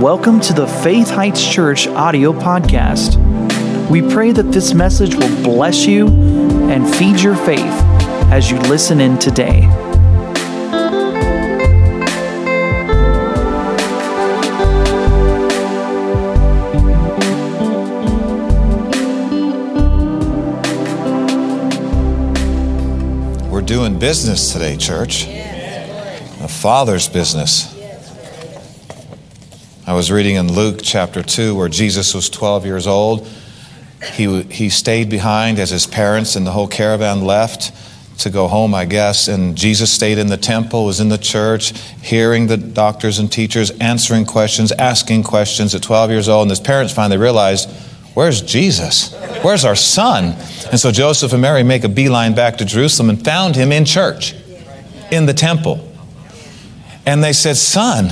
Welcome to the Faith Heights Church audio podcast. We pray that this message will bless you and feed your faith as you listen in today. We're doing business today, church. A father's business. I was reading in Luke chapter 2 where Jesus was 12 years old. He, he stayed behind as his parents and the whole caravan left to go home, I guess. And Jesus stayed in the temple, was in the church, hearing the doctors and teachers, answering questions, asking questions at 12 years old. And his parents finally realized, Where's Jesus? Where's our son? And so Joseph and Mary make a beeline back to Jerusalem and found him in church, in the temple. And they said, Son,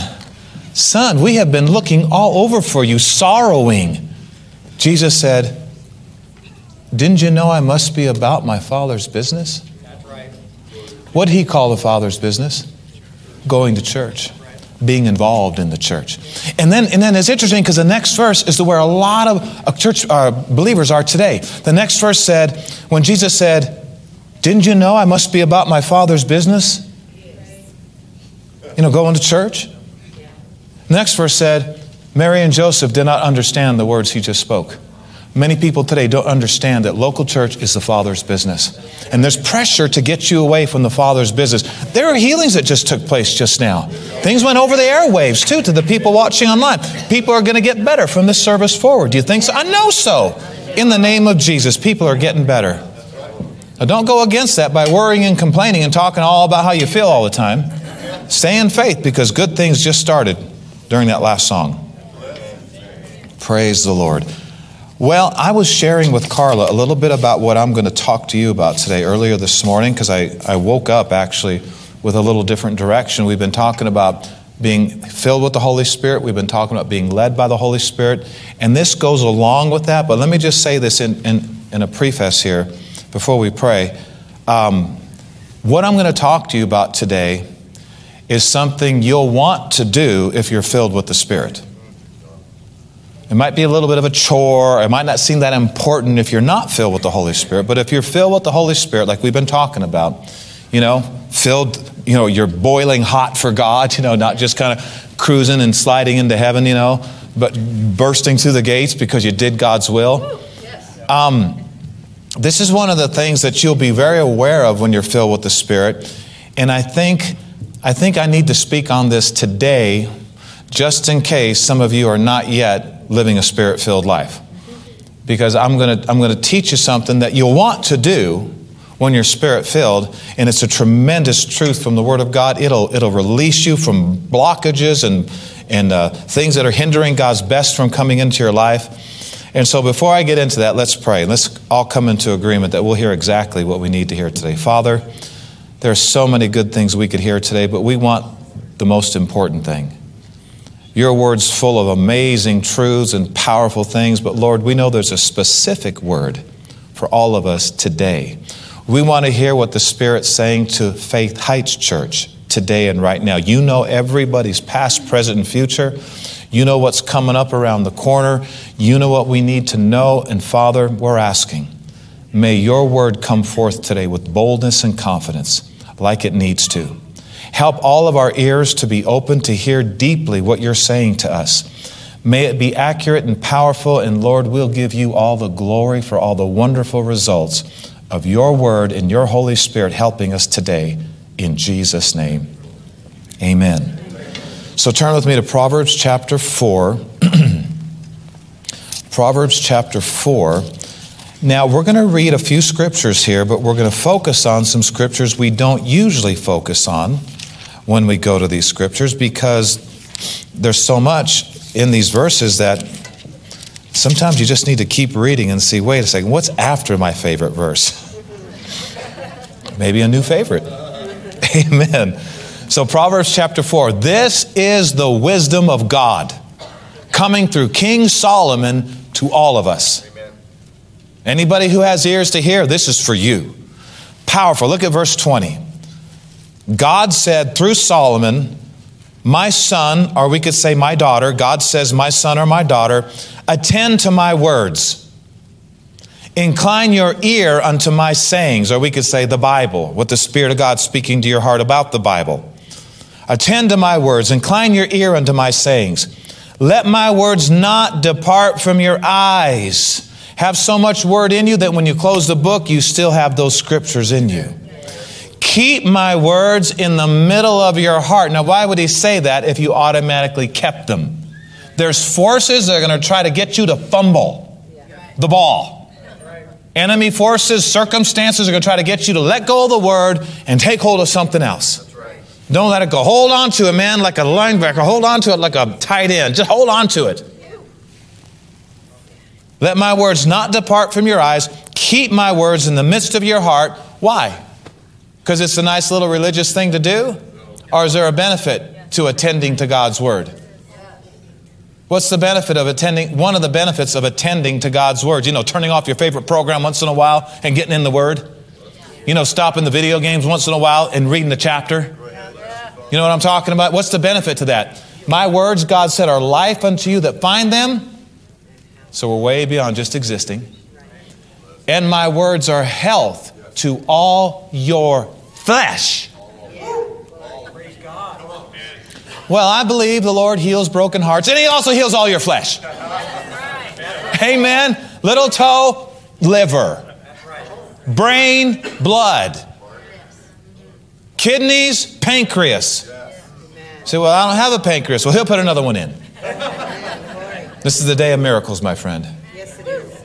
son, we have been looking all over for you, sorrowing. Jesus said, Didn't you know I must be about my Father's business? What did he call the Father's business? Going to church being involved in the church. And then, and then it's interesting because the next verse is to where a lot of church uh, believers are today. The next verse said, when Jesus said, Didn't you know I must be about my Father's business? You know, going to church? Next verse said, Mary and Joseph did not understand the words he just spoke. Many people today don't understand that local church is the Father's business. And there's pressure to get you away from the Father's business. There are healings that just took place just now. Things went over the airwaves, too, to the people watching online. People are going to get better from this service forward. Do you think so? I know so. In the name of Jesus, people are getting better. Now, don't go against that by worrying and complaining and talking all about how you feel all the time. Stay in faith because good things just started during that last song. Praise the Lord. Well, I was sharing with Carla a little bit about what I'm going to talk to you about today earlier this morning because I, I woke up actually with a little different direction. We've been talking about being filled with the Holy Spirit, we've been talking about being led by the Holy Spirit, and this goes along with that. But let me just say this in, in, in a preface here before we pray. Um, what I'm going to talk to you about today is something you'll want to do if you're filled with the Spirit. It might be a little bit of a chore. It might not seem that important if you're not filled with the Holy Spirit. But if you're filled with the Holy Spirit, like we've been talking about, you know, filled, you know, you're boiling hot for God, you know, not just kind of cruising and sliding into heaven, you know, but bursting through the gates because you did God's will. Um, this is one of the things that you'll be very aware of when you're filled with the Spirit. And I think, I think I need to speak on this today just in case some of you are not yet living a spirit filled life. Because I'm going to I'm going to teach you something that you'll want to do when you're spirit filled, and it's a tremendous truth from the Word of God. It'll, it'll release you from blockages and, and uh, things that are hindering God's best from coming into your life. And so, before I get into that, let's pray. Let's all come into agreement that we'll hear exactly what we need to hear today. Father, there are so many good things we could hear today, but we want the most important thing. Your word's full of amazing truths and powerful things, but Lord, we know there's a specific word for all of us today. We want to hear what the Spirit's saying to Faith Heights Church today and right now. You know everybody's past, present, and future. You know what's coming up around the corner. You know what we need to know. And Father, we're asking, may your word come forth today with boldness and confidence like it needs to. Help all of our ears to be open to hear deeply what you're saying to us. May it be accurate and powerful, and Lord, we'll give you all the glory for all the wonderful results of your word and your Holy Spirit helping us today. In Jesus' name, amen. So turn with me to Proverbs chapter 4. Proverbs chapter 4. Now, we're going to read a few scriptures here, but we're going to focus on some scriptures we don't usually focus on when we go to these scriptures because there's so much in these verses that sometimes you just need to keep reading and see wait a second, what's after my favorite verse? Maybe a new favorite. Amen. So, Proverbs chapter 4 this is the wisdom of God coming through King Solomon to all of us. Anybody who has ears to hear, this is for you. Powerful. Look at verse 20. God said through Solomon, My son, or we could say my daughter, God says, my son or my daughter, attend to my words. Incline your ear unto my sayings, or we could say the Bible, what the Spirit of God speaking to your heart about the Bible. Attend to my words, incline your ear unto my sayings. Let my words not depart from your eyes. Have so much word in you that when you close the book, you still have those scriptures in you. Keep my words in the middle of your heart. Now, why would he say that if you automatically kept them? There's forces that are going to try to get you to fumble the ball. Enemy forces, circumstances are going to try to get you to let go of the word and take hold of something else. Don't let it go. Hold on to it, man, like a linebacker. Hold on to it like a tight end. Just hold on to it. Let my words not depart from your eyes. Keep my words in the midst of your heart. Why? Because it's a nice little religious thing to do? Or is there a benefit to attending to God's word? What's the benefit of attending? One of the benefits of attending to God's Word, you know, turning off your favorite program once in a while and getting in the Word. You know, stopping the video games once in a while and reading the chapter. You know what I'm talking about? What's the benefit to that? My words, God said, are life unto you that find them. So we're way beyond just existing. And my words are health to all your flesh. Well, I believe the Lord heals broken hearts, and He also heals all your flesh. Amen. Little toe, liver. Brain, blood. Kidneys, pancreas. Say, well, I don't have a pancreas. Well, He'll put another one in. This is the day of miracles, my friend. Yes, it is.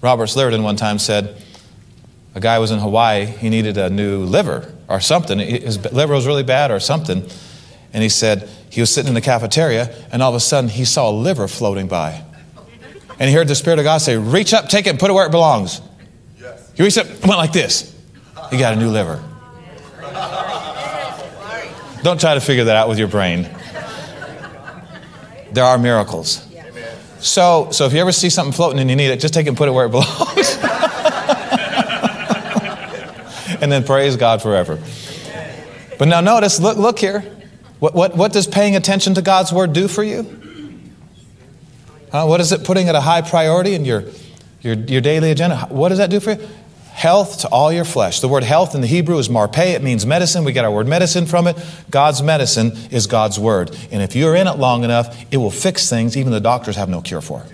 Roberts Liardon one time said, a guy was in Hawaii, he needed a new liver or something. His liver was really bad or something. And he said he was sitting in the cafeteria, and all of a sudden he saw a liver floating by. And he heard the Spirit of God say, Reach up, take it, and put it where it belongs. He reached up, went like this. He got a new liver. Don't try to figure that out with your brain. There are miracles. So, so if you ever see something floating and you need it, just take it and put it where it belongs. and then praise God forever. But now notice, look, look here. What, what, what does paying attention to God's word do for you? what is it putting at a high priority in your, your, your daily agenda? What does that do for you? Health to all your flesh. The word health in the Hebrew is marpe. It means medicine. We get our word medicine from it. God's medicine is God's word. And if you're in it long enough, it will fix things even the doctors have no cure for.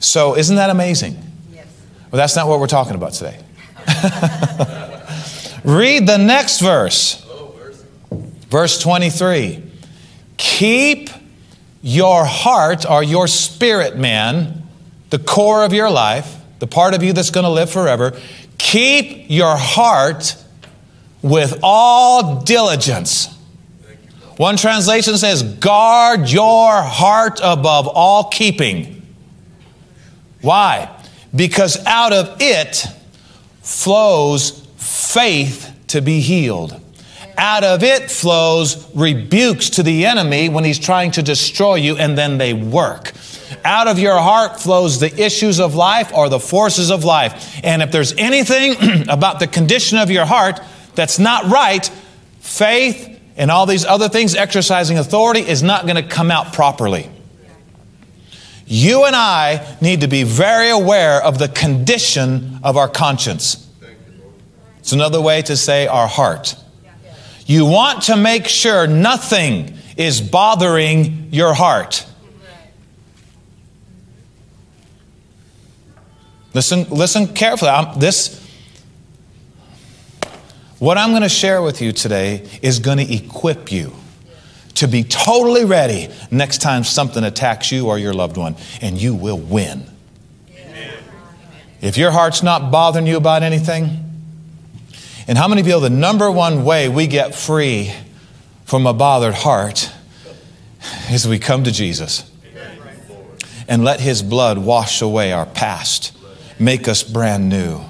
So, isn't that amazing? Well, that's not what we're talking about today. Read the next verse. Verse 23 Keep your heart or your spirit, man, the core of your life, the part of you that's going to live forever, keep your heart with all diligence. One translation says, guard your heart above all keeping. Why? Because out of it flows faith to be healed. Out of it flows rebukes to the enemy when he's trying to destroy you, and then they work. Out of your heart flows the issues of life or the forces of life. And if there's anything about the condition of your heart that's not right, faith and all these other things, exercising authority, is not going to come out properly. You and I need to be very aware of the condition of our conscience. It's another way to say our heart. You want to make sure nothing is bothering your heart. Listen, listen carefully. I'm, this, what I'm going to share with you today is going to equip you to be totally ready next time something attacks you or your loved one, and you will win. If your heart's not bothering you about anything, and how many of you know the number one way we get free from a bothered heart is we come to Jesus and let His blood wash away our past, make us brand new,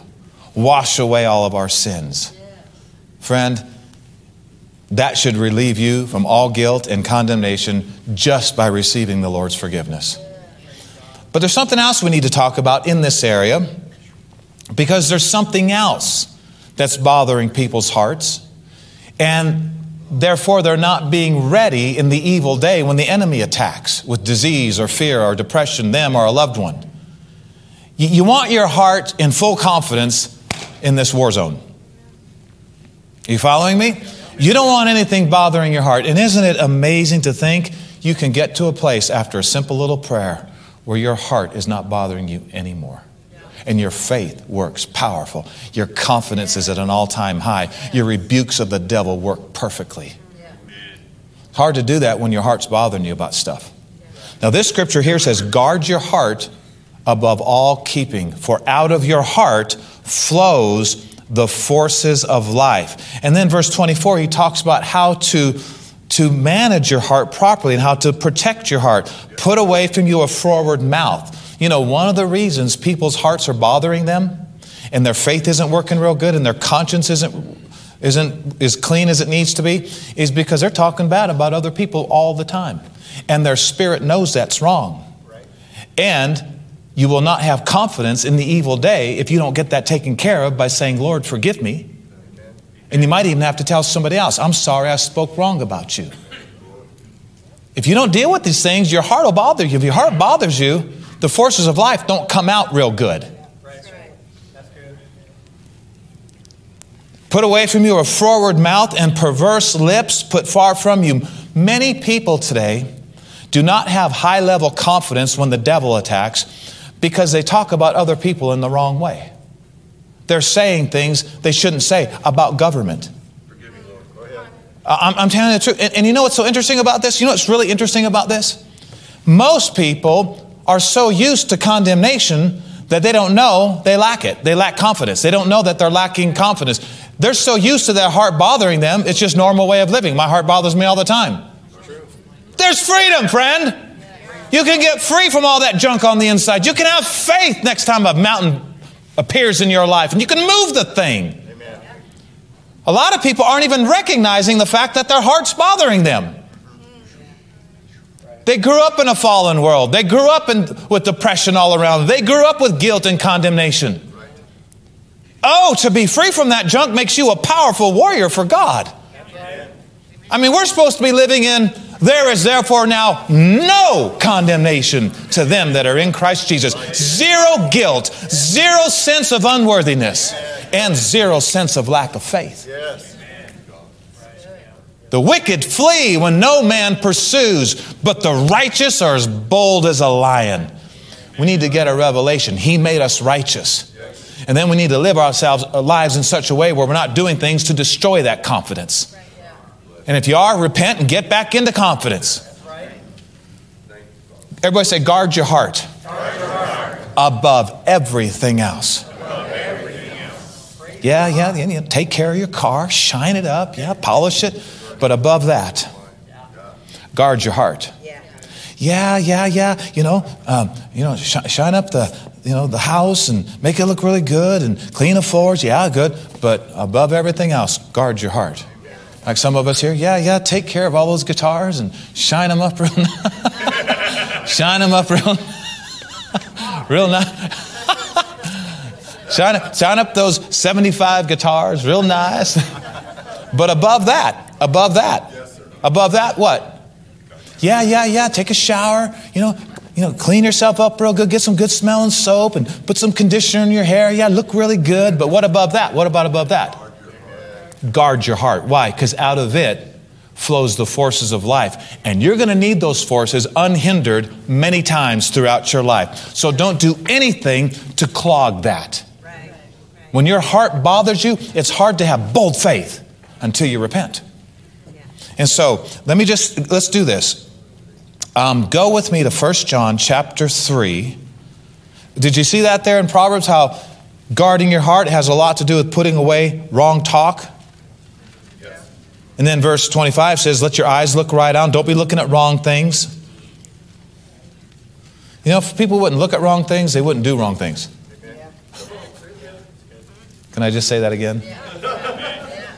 wash away all of our sins. Friend, that should relieve you from all guilt and condemnation just by receiving the Lord's forgiveness. But there's something else we need to talk about in this area because there's something else that's bothering people's hearts. And Therefore, they're not being ready in the evil day when the enemy attacks with disease or fear or depression, them or a loved one. You, want your heart in full confidence in this war zone. Are you following me? You don't want anything bothering your heart. And isn't it amazing to think you can get to a place after a simple little prayer where your heart is not bothering you anymore? and your faith works powerful. Your confidence is at an all time high. Your rebukes of the devil work perfectly. It's hard to do that when your heart's bothering you about stuff. Now, this scripture here says, guard your heart above all keeping, for out of your heart flows the forces of life. And then, verse 24, he talks about how to to manage your heart properly and how to protect your heart. Put away from you a forward mouth. You know, one of the reasons people's hearts are bothering them and their faith isn't working real good and their conscience isn't isn't as clean as it needs to be is because they're talking bad about other people all the time. And their spirit knows that's wrong. And you will not have confidence in the evil day if you don't get that taken care of by saying, Lord, forgive me. And you might even have to tell somebody else, I'm sorry I spoke wrong about you. If you don't deal with these things, your heart will bother you. If your heart bothers you, the forces of life don't come out real good. Put away from you a forward mouth and perverse lips, put far from you. Many people today do not have high level confidence when the devil attacks because they talk about other people in the wrong way. They're saying things they shouldn't say about government. I'm, I'm, telling you the truth. And, and you know what's so interesting about this? You know what's really interesting about this? Most people are so used to condemnation that they don't know they lack it. They lack confidence. They don't know that they're lacking confidence. They're so used to their heart bothering them, it's just normal way of living. My heart bothers me all the time. There's freedom, friend. You can get free from all that junk on the inside. You can have faith next time a mountain appears in your life and you can move the thing. A lot of people aren't even recognizing the fact that their heart's bothering them. They grew up in a fallen world. They grew up in, with depression all around. They grew up with guilt and condemnation. Oh, to be free from that junk makes you a powerful warrior for God. I mean, we're supposed to be living in there is therefore now no condemnation to them that are in Christ Jesus. Zero guilt, zero sense of unworthiness, and zero sense of lack of faith. The wicked flee when no man pursues, but the righteous are as bold as a lion. We need to get a revelation. He made us righteous. And then we need to live ourselves our lives in such a way where we're not doing things to destroy that confidence. And if you are, repent and get back into confidence. Everybody say, guard your heart, guard your heart. above everything else. Yeah, yeah, yeah, take care of your car, shine it up, yeah, polish it. But above that, guard your heart. Yeah, yeah, yeah. You know, um, you know, sh- shine up the, you know, the house and make it look really good and clean the floors. Yeah, good. But above everything else, guard your heart. Like some of us here, yeah, yeah. Take care of all those guitars and shine them up real, nice. shine them up real, real nice. shine, shine up those seventy-five guitars, real nice. but above that, Above that. Above that, what? Yeah, yeah, yeah. Take a shower. You know, you know, clean yourself up real good. Get some good smelling soap and put some conditioner in your hair. Yeah, look really good. But what above that? What about above that? Guard your heart. Why? Because out of it flows the forces of life. And you're going to need those forces unhindered many times throughout your life. So don't do anything to clog that. When your heart bothers you, it's hard to have bold faith until you repent. And so let me just, let's do this. Um, go with me to 1 John chapter 3. Did you see that there in Proverbs? How guarding your heart has a lot to do with putting away wrong talk? And then verse 25 says, Let your eyes look right on. Don't be looking at wrong things. You know, if people wouldn't look at wrong things, they wouldn't do wrong things. Can I just say that again?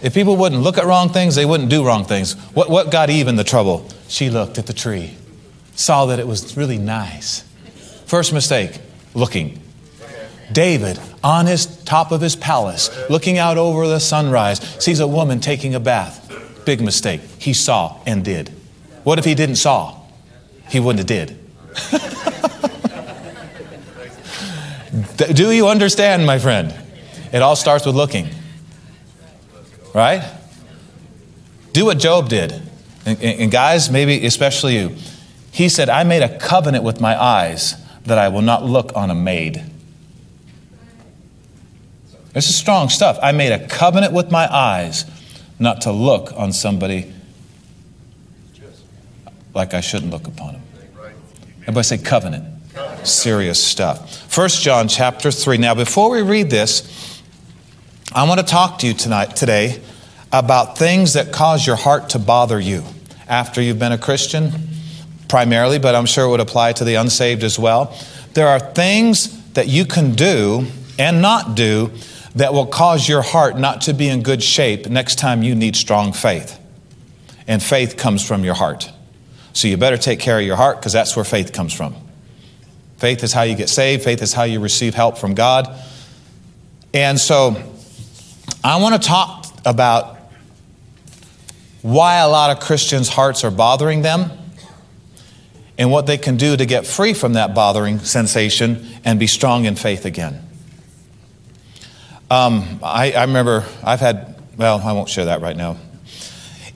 If people wouldn't look at wrong things, they wouldn't do wrong things. What, what got Eve in the trouble? She looked at the tree, saw that it was really nice. First mistake, looking. David, on his top of his palace, looking out over the sunrise, sees a woman taking a bath. Big mistake. He saw and did. What if he didn't saw? He wouldn't have did. Do you understand, my friend? It all starts with looking. Right? Do what Job did. And, and, guys, maybe especially you. He said, I made a covenant with my eyes that I will not look on a maid. This is strong stuff. I made a covenant with my eyes not to look on somebody like I shouldn't look upon him. Everybody say covenant. Serious stuff. First John chapter 3. Now, before we read this, I want to talk to you tonight, today, about things that cause your heart to bother you after you've been a Christian, primarily, but I'm sure it would apply to the unsaved as well. There are things that you can do and not do that will cause your heart not to be in good shape next time you need strong faith. And faith comes from your heart. So you better take care of your heart because that's where faith comes from. Faith is how you get saved, faith is how you receive help from God. And so I want to talk about why a lot of Christians' hearts are bothering them and what they can do to get free from that bothering sensation and be strong in faith again. Um, I, I remember I've had, well, I won't share that right now.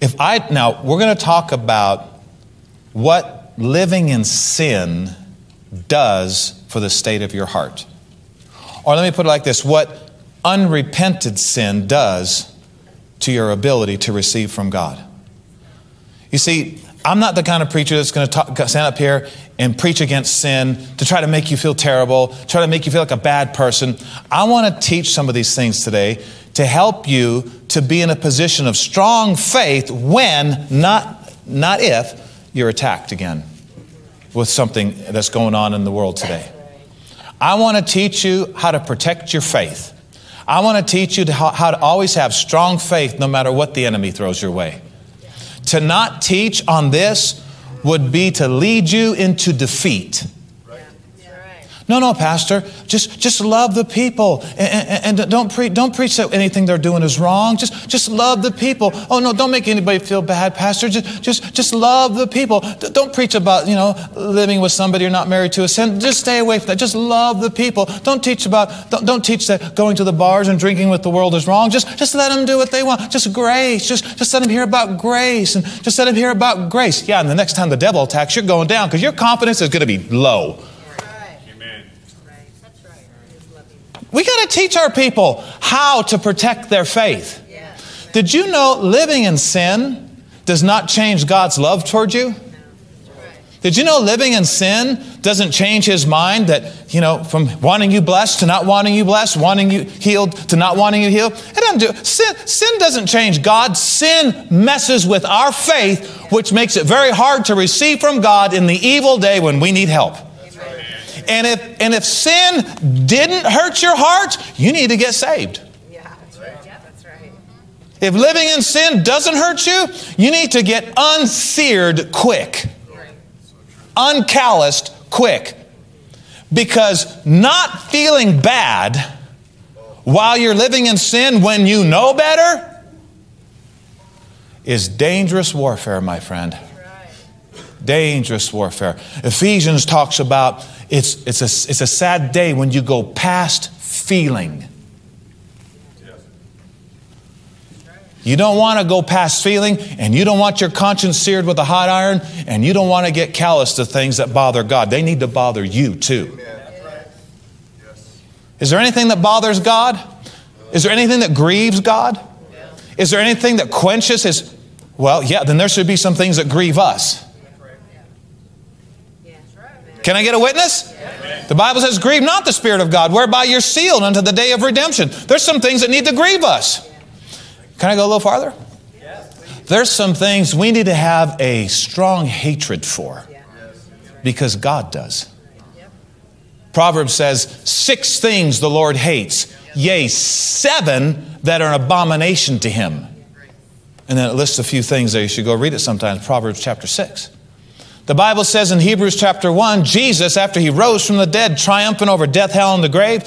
If I, now, we're going to talk about what living in sin does for the state of your heart. Or let me put it like this what unrepented sin does to your ability to receive from God. You see, I'm not the kind of preacher that's going to stand up here and preach against sin to try to make you feel terrible, try to make you feel like a bad person. I want to teach some of these things today to help you to be in a position of strong faith when, not, not if, you're attacked again with something that's going on in the world today. I want to teach you how to protect your faith. I want to teach you how, how to always have strong faith no matter what the enemy throws your way. To not teach on this would be to lead you into defeat. No, no, Pastor. Just, just love the people and, and, and don't, pre- don't preach that anything they're doing is wrong. Just, just love the people. Oh, no, don't make anybody feel bad, Pastor. Just, just, just love the people. Don't preach about, you know, living with somebody you're not married to a sin. Just stay away from that. Just love the people. Don't teach about, don't, don't teach that going to the bars and drinking with the world is wrong. Just, just let them do what they want. Just grace. Just, just let them hear about grace and just let them hear about grace. Yeah, and the next time the devil attacks, you're going down because your confidence is going to be low. We got to teach our people how to protect their faith. Did you know living in sin does not change God's love toward you? Did you know living in sin doesn't change his mind that, you know, from wanting you blessed to not wanting you blessed, wanting you healed to not wanting you healed? It doesn't do sin, sin doesn't change God. Sin messes with our faith, which makes it very hard to receive from God in the evil day when we need help. And if, and if sin didn't hurt your heart, you need to get saved. Yeah, that's right. Yeah, that's right. If living in sin doesn't hurt you, you need to get unseared quick, uncalloused quick. Because not feeling bad while you're living in sin when you know better is dangerous warfare, my friend. Dangerous warfare. Ephesians talks about it's, it's, a, it's a sad day when you go past feeling. You don't want to go past feeling, and you don't want your conscience seared with a hot iron, and you don't want to get callous to things that bother God. They need to bother you too. Is there anything that bothers God? Is there anything that grieves God? Is there anything that quenches His? Well, yeah, then there should be some things that grieve us. Can I get a witness? The Bible says, Grieve not the Spirit of God, whereby you're sealed unto the day of redemption. There's some things that need to grieve us. Can I go a little farther? There's some things we need to have a strong hatred for because God does. Proverbs says, Six things the Lord hates, yea, seven that are an abomination to him. And then it lists a few things there. You should go read it sometimes. Proverbs chapter 6. The Bible says in Hebrews chapter 1, Jesus, after he rose from the dead, triumphant over death, hell, and the grave,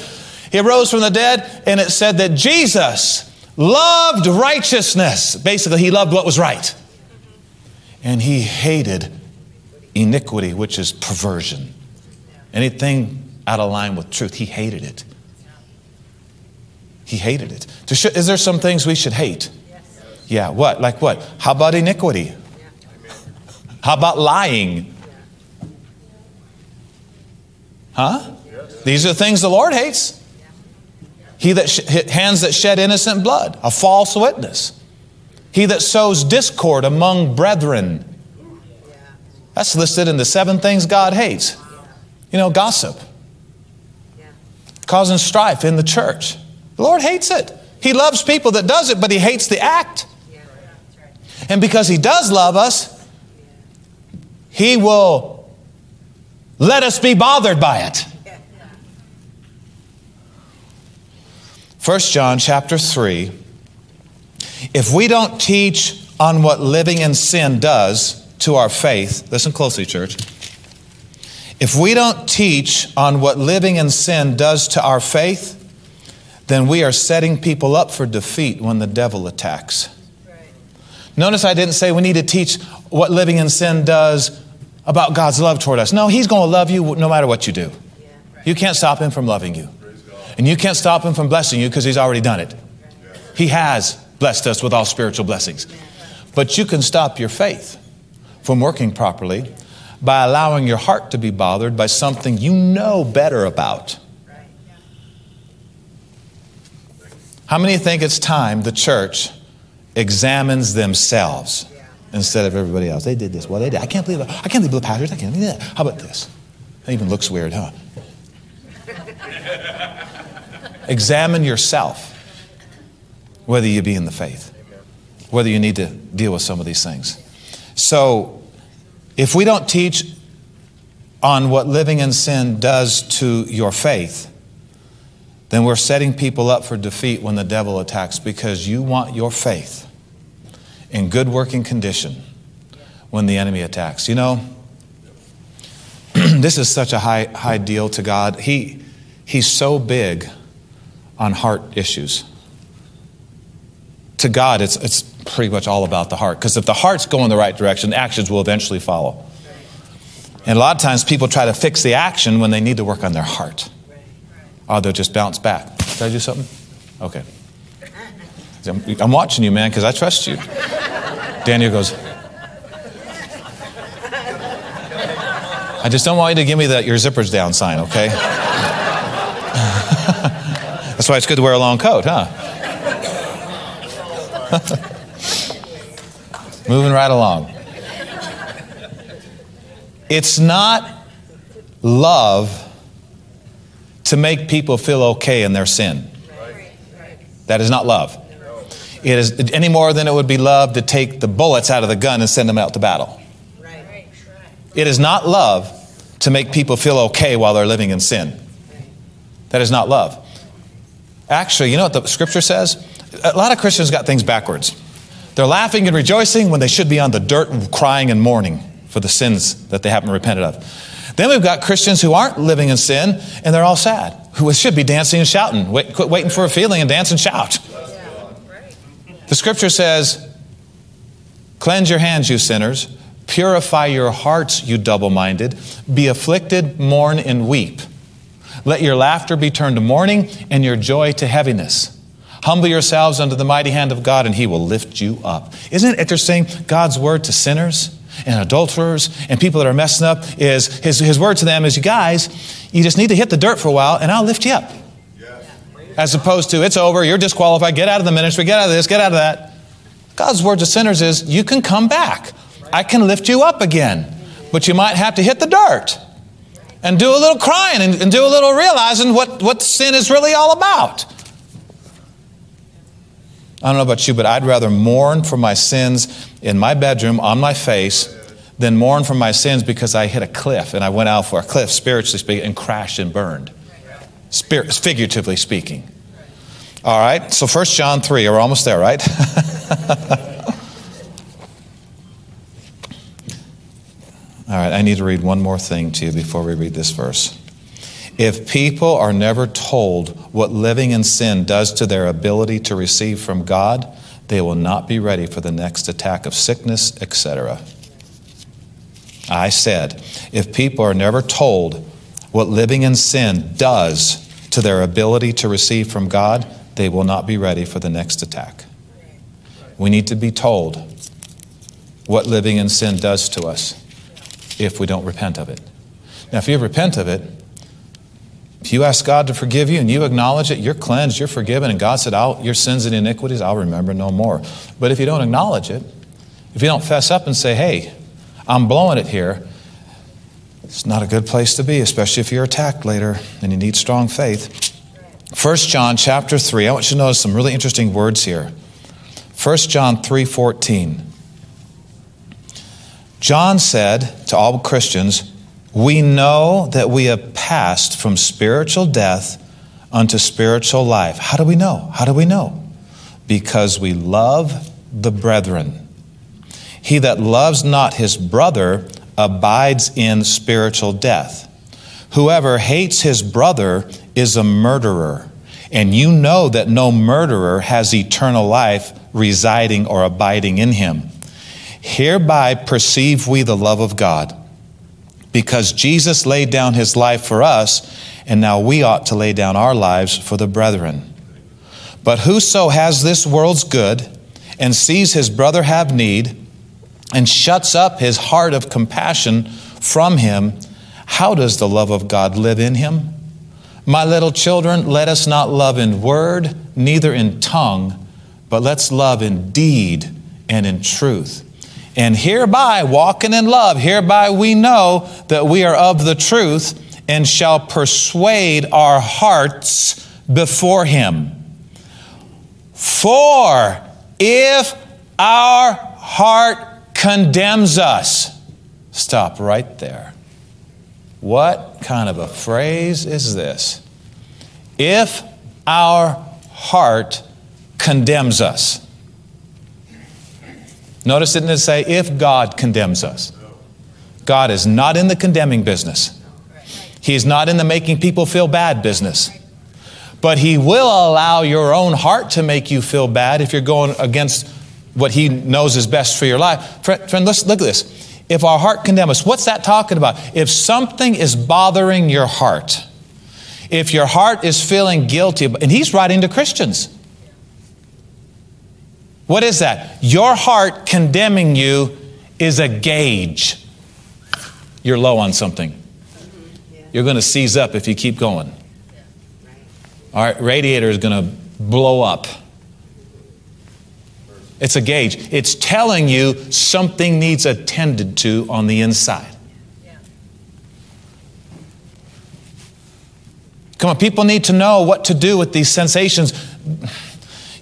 he rose from the dead, and it said that Jesus loved righteousness. Basically, he loved what was right. And he hated iniquity, which is perversion. Anything out of line with truth, he hated it. He hated it. Is there some things we should hate? Yeah, what? Like what? How about iniquity? How about lying? Huh? These are the things the Lord hates. He that sh- hands that shed innocent blood, a false witness. He that sows discord among brethren. That's listed in the seven things God hates. You know, gossip, causing strife in the church. The Lord hates it. He loves people that does it, but he hates the act. And because he does love us, he will let us be bothered by it. 1 John chapter 3 If we don't teach on what living in sin does to our faith, listen closely, church. If we don't teach on what living in sin does to our faith, then we are setting people up for defeat when the devil attacks. Right. Notice I didn't say we need to teach what living in sin does about God's love toward us. No, He's going to love you no matter what you do. You can't stop Him from loving you. And you can't stop Him from blessing you because He's already done it. He has blessed us with all spiritual blessings. But you can stop your faith from working properly by allowing your heart to be bothered by something you know better about. How many think it's time the church examines themselves instead of everybody else? They did this. Well, they did. I can't believe. I can't believe the pastors. I can't believe that. How about this? That even looks weird, huh? Examine yourself whether you be in the faith, whether you need to deal with some of these things. So, if we don't teach on what living in sin does to your faith, then we're setting people up for defeat when the devil attacks because you want your faith in good working condition when the enemy attacks. You know, this is such a high, high deal to God. He, he's so big on heart issues. To God, it's, it's pretty much all about the heart. Because if the heart's going the right direction, actions will eventually follow. And a lot of times people try to fix the action when they need to work on their heart or oh, they'll just bounce back. Did I do something? Okay. I'm, watching you, man, because I trust you. Daniel goes, I just don't want you to give me that your zipper's down sign, okay? That's why it's good to wear a long coat, huh? Moving right along. It's not love to make people feel okay in their sin. That is not love. It is any more than it would be love to take the bullets out of the gun and send them out to battle. It is not love to make people feel okay while they're living in sin. That is not love. Actually, you know what the scripture says? A lot of Christians got things backwards. They're laughing and rejoicing when they should be on the dirt crying and mourning for the sins that they haven't repented of. Then we've got Christians who aren't living in sin and they're all sad, who should be dancing and shouting. Wait, quit waiting for a feeling and dance and shout. The scripture says, Cleanse your hands, you sinners. Purify your hearts, you double minded. Be afflicted, mourn, and weep. Let your laughter be turned to mourning and your joy to heaviness. Humble yourselves under the mighty hand of God, and he will lift you up. Isn't it interesting? God's word to sinners and adulterers and people that are messing up is his, his word to them is, you guys, you just need to hit the dirt for a while and I'll lift you up. As opposed to, it's over, you're disqualified, get out of the ministry, get out of this, get out of that. God's word to sinners is, you can come back. I can lift you up again. But you might have to hit the dirt and do a little crying and, and do a little realizing what, what sin is really all about. I don't know about you, but I'd rather mourn for my sins in my bedroom on my face than mourn for my sins because I hit a cliff and I went out for a cliff, spiritually speaking, and crashed and burned. Spirit, figuratively speaking. All right, so 1 John 3, we're almost there, right? All right, I need to read one more thing to you before we read this verse. If people are never told what living in sin does to their ability to receive from God, they will not be ready for the next attack of sickness, etc. I said, if people are never told what living in sin does to their ability to receive from God, they will not be ready for the next attack. We need to be told what living in sin does to us if we don't repent of it. Now, if you repent of it, if you ask God to forgive you and you acknowledge it, you're cleansed, you're forgiven, and God said, Your sins and iniquities I'll remember no more. But if you don't acknowledge it, if you don't fess up and say, Hey, I'm blowing it here, it's not a good place to be, especially if you're attacked later and you need strong faith. 1 John chapter 3, I want you to notice some really interesting words here. 1 John 3:14. John said to all Christians, "We know that we have passed from spiritual death unto spiritual life." How do we know? How do we know? Because we love the brethren. He that loves not his brother abides in spiritual death. Whoever hates his brother is a murderer, and you know that no murderer has eternal life residing or abiding in him. Hereby perceive we the love of God, because Jesus laid down his life for us, and now we ought to lay down our lives for the brethren. But whoso has this world's good and sees his brother have need, and shuts up his heart of compassion from him, how does the love of God live in him? My little children, let us not love in word, neither in tongue, but let's love in deed and in truth. And hereby, walking in love, hereby we know that we are of the truth and shall persuade our hearts before him. For if our heart condemns us, stop right there. What kind of a phrase is this? If our heart condemns us. Notice it didn't say if God condemns us? God is not in the condemning business. He's not in the making people feel bad business. But He will allow your own heart to make you feel bad if you're going against what He knows is best for your life. Friend, friend let's look at this. If our heart condemns us, what's that talking about? If something is bothering your heart, if your heart is feeling guilty, and he's writing to Christians. What is that? Your heart condemning you is a gauge. You're low on something. You're going to seize up if you keep going. All right, radiator is going to blow up. It's a gauge. It's telling you something needs attended to on the inside. Come on, people need to know what to do with these sensations.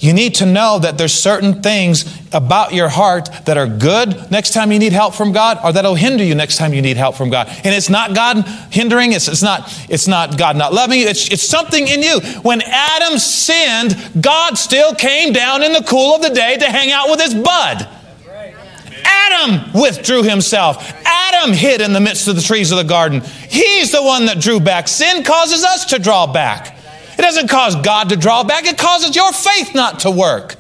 You need to know that there's certain things about your heart that are good next time you need help from God or that'll hinder you next time you need help from God. And it's not God hindering, it's, it's, not, it's not God not loving you, it's, it's something in you. When Adam sinned, God still came down in the cool of the day to hang out with his bud. Adam withdrew himself. Adam hid in the midst of the trees of the garden. He's the one that drew back. Sin causes us to draw back. It doesn't cause God to draw back, it causes your faith not to work.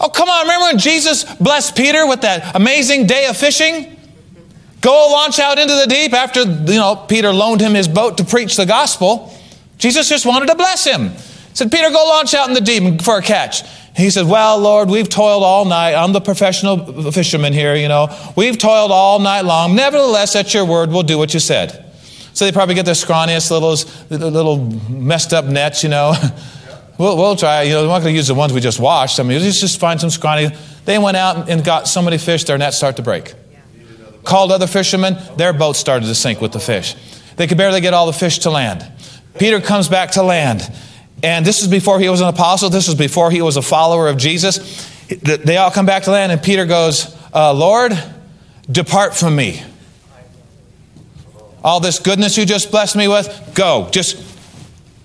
Oh, come on. Remember when Jesus blessed Peter with that amazing day of fishing? Go launch out into the deep after, you know, Peter loaned him his boat to preach the gospel. Jesus just wanted to bless him. He said, Peter, go launch out in the deep for a catch. He said, Well, Lord, we've toiled all night. I'm the professional fisherman here, you know. We've toiled all night long. Nevertheless, at your word, we'll do what you said. So they probably get their scrawniest little, little messed up nets, you know. We'll, we'll try. You know, we're not going to use the ones we just washed. I mean, let's just find some scrawny. They went out and got so many fish, their nets start to break. Called other fishermen, their boat started to sink with the fish. They could barely get all the fish to land. Peter comes back to land. And this is before he was an apostle. This is before he was a follower of Jesus. They all come back to land, and Peter goes, uh, Lord, depart from me. All this goodness you just blessed me with, go. Just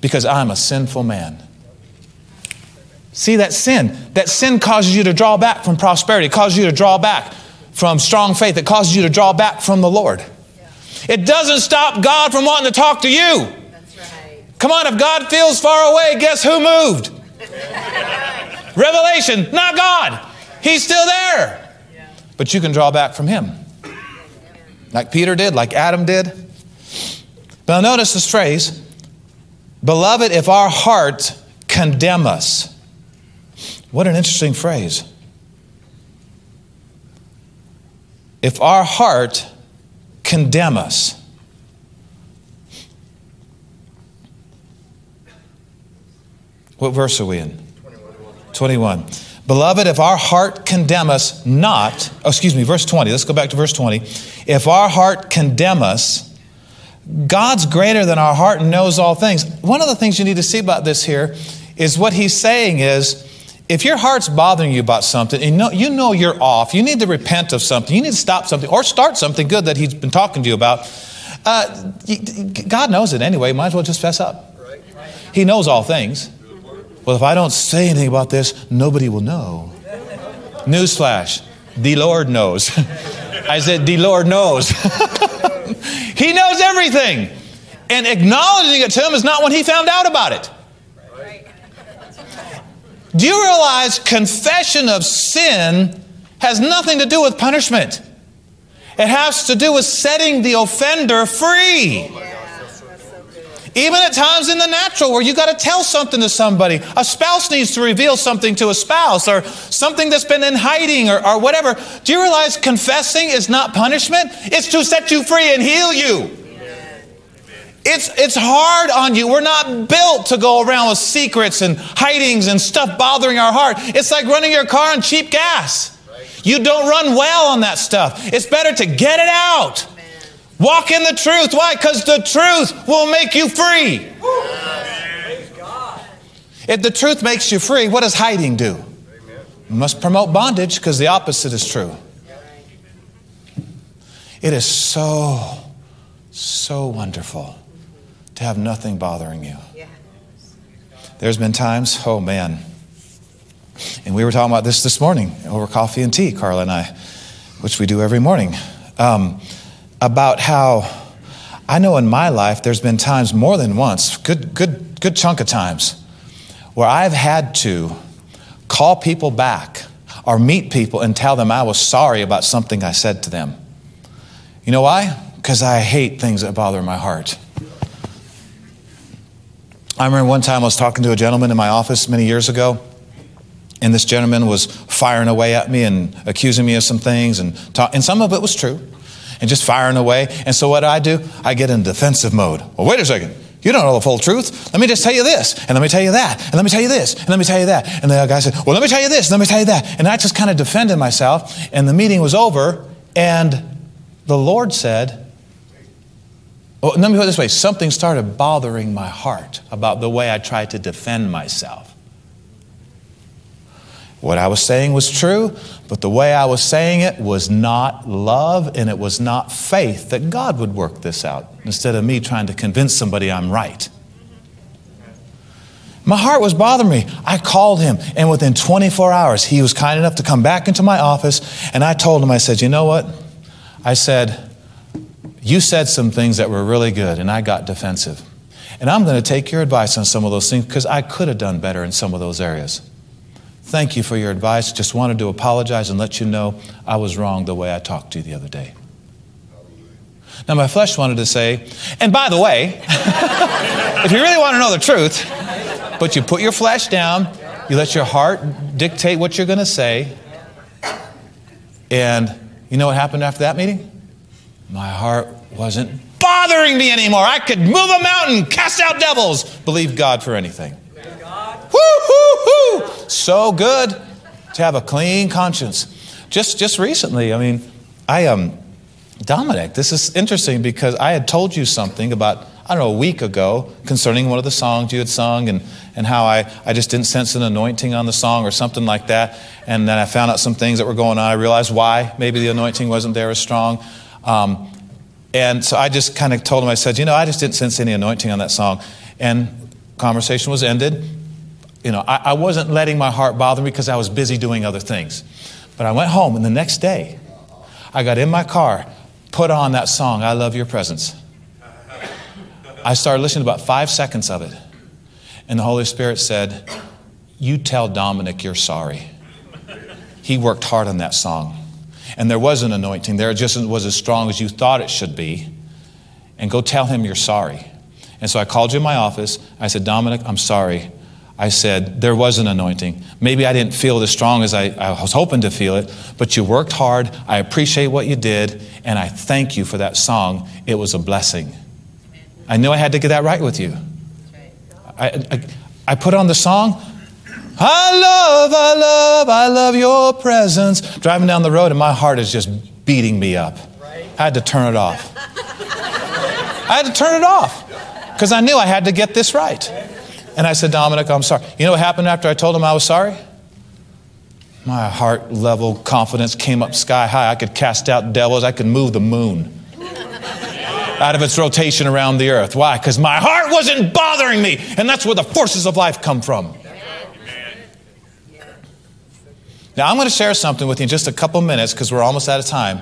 because I'm a sinful man. See that sin. That sin causes you to draw back from prosperity, it causes you to draw back from strong faith, it causes you to draw back from the Lord. It doesn't stop God from wanting to talk to you. Come on, if God feels far away, guess who moved? Revelation, not God. He's still there. But you can draw back from Him. Like Peter did, like Adam did. But notice this phrase Beloved, if our heart condemn us. What an interesting phrase. If our heart condemn us. What verse are we in? 21. Beloved, if our heart condemn us not, oh, excuse me, verse 20. Let's go back to verse 20. If our heart condemn us, God's greater than our heart and knows all things. One of the things you need to see about this here is what he's saying is if your heart's bothering you about something and you know, you know you're off, you need to repent of something, you need to stop something or start something good that he's been talking to you about. Uh, God knows it anyway, might as well just fess up. He knows all things. Well, if I don't say anything about this, nobody will know. Newsflash the Lord knows. I said, the Lord knows. he knows everything. And acknowledging it to him is not when he found out about it. Do you realize confession of sin has nothing to do with punishment? It has to do with setting the offender free. Even at times in the natural where you got to tell something to somebody. A spouse needs to reveal something to a spouse or something that's been in hiding or, or whatever. Do you realize confessing is not punishment? It's to set you free and heal you. It's, it's hard on you. We're not built to go around with secrets and hidings and stuff bothering our heart. It's like running your car on cheap gas. You don't run well on that stuff. It's better to get it out. Walk in the truth. Why? Because the truth will make you free. If the truth makes you free, what does hiding do? You must promote bondage because the opposite is true. It is so, so wonderful to have nothing bothering you. There's been times, oh man, and we were talking about this this morning over coffee and tea, Carla and I, which we do every morning. Um, about how I know in my life there's been times more than once, good, good, good chunk of times, where I've had to call people back or meet people and tell them I was sorry about something I said to them. You know why? Because I hate things that bother my heart. I remember one time I was talking to a gentleman in my office many years ago, and this gentleman was firing away at me and accusing me of some things, and, talk, and some of it was true and just firing away. And so what do I do? I get in defensive mode. Well, wait a second. You don't know the full truth. Let me just tell you this, and let me tell you that, and let me tell you this, and let me tell you that. And the guy said, Well, let me tell you this, let me tell you that. And I just kind of defended myself, and the meeting was over, and the Lord said, well, let me put it this way something started bothering my heart about the way I tried to defend myself. What I was saying was true, but the way I was saying it was not love and it was not faith that God would work this out instead of me trying to convince somebody I'm right. My heart was bothering me. I called him, and within 24 hours, he was kind enough to come back into my office, and I told him, I said, You know what? I said, You said some things that were really good, and I got defensive. And I'm going to take your advice on some of those things because I could have done better in some of those areas. Thank you for your advice. Just wanted to apologize and let you know I was wrong the way I talked to you the other day. Now, my flesh wanted to say, and by the way, if you really want to know the truth, but you put your flesh down, you let your heart dictate what you're going to say, and you know what happened after that meeting? My heart wasn't bothering me anymore. I could move a mountain, cast out devils, believe God for anything. Woo, So good to have a clean conscience. Just, just recently, I mean, I, um, Dominic, this is interesting because I had told you something about, I don't know, a week ago concerning one of the songs you had sung and, and how I, I just didn't sense an anointing on the song or something like that. And then I found out some things that were going on. I realized why maybe the anointing wasn't there as strong. Um, and so I just kind of told him, I said, you know, I just didn't sense any anointing on that song. And conversation was ended you know, I, I wasn't letting my heart bother me because I was busy doing other things. But I went home, and the next day, I got in my car, put on that song, I Love Your Presence. I started listening to about five seconds of it. And the Holy Spirit said, You tell Dominic you're sorry. He worked hard on that song. And there was an anointing there, it just was as strong as you thought it should be. And go tell him you're sorry. And so I called you in my office. I said, Dominic, I'm sorry. I said, there was an anointing. Maybe I didn't feel it as strong as I, I, was hoping to feel it, but you worked hard. I appreciate what you did, and I thank you for that song. It was a blessing. I knew I had to get that right with you. I, I, I put on the song. I love, I love, I love your presence. Driving down the road, and my heart is just beating me up. I had to turn it off. I had to turn it off because I knew I had to get this right. And I said, Dominic, I'm sorry. You know what happened after I told him I was sorry? My heart level confidence came up sky high. I could cast out devils, I could move the moon out of its rotation around the earth. Why? Because my heart wasn't bothering me. And that's where the forces of life come from. Now, I'm going to share something with you in just a couple minutes because we're almost out of time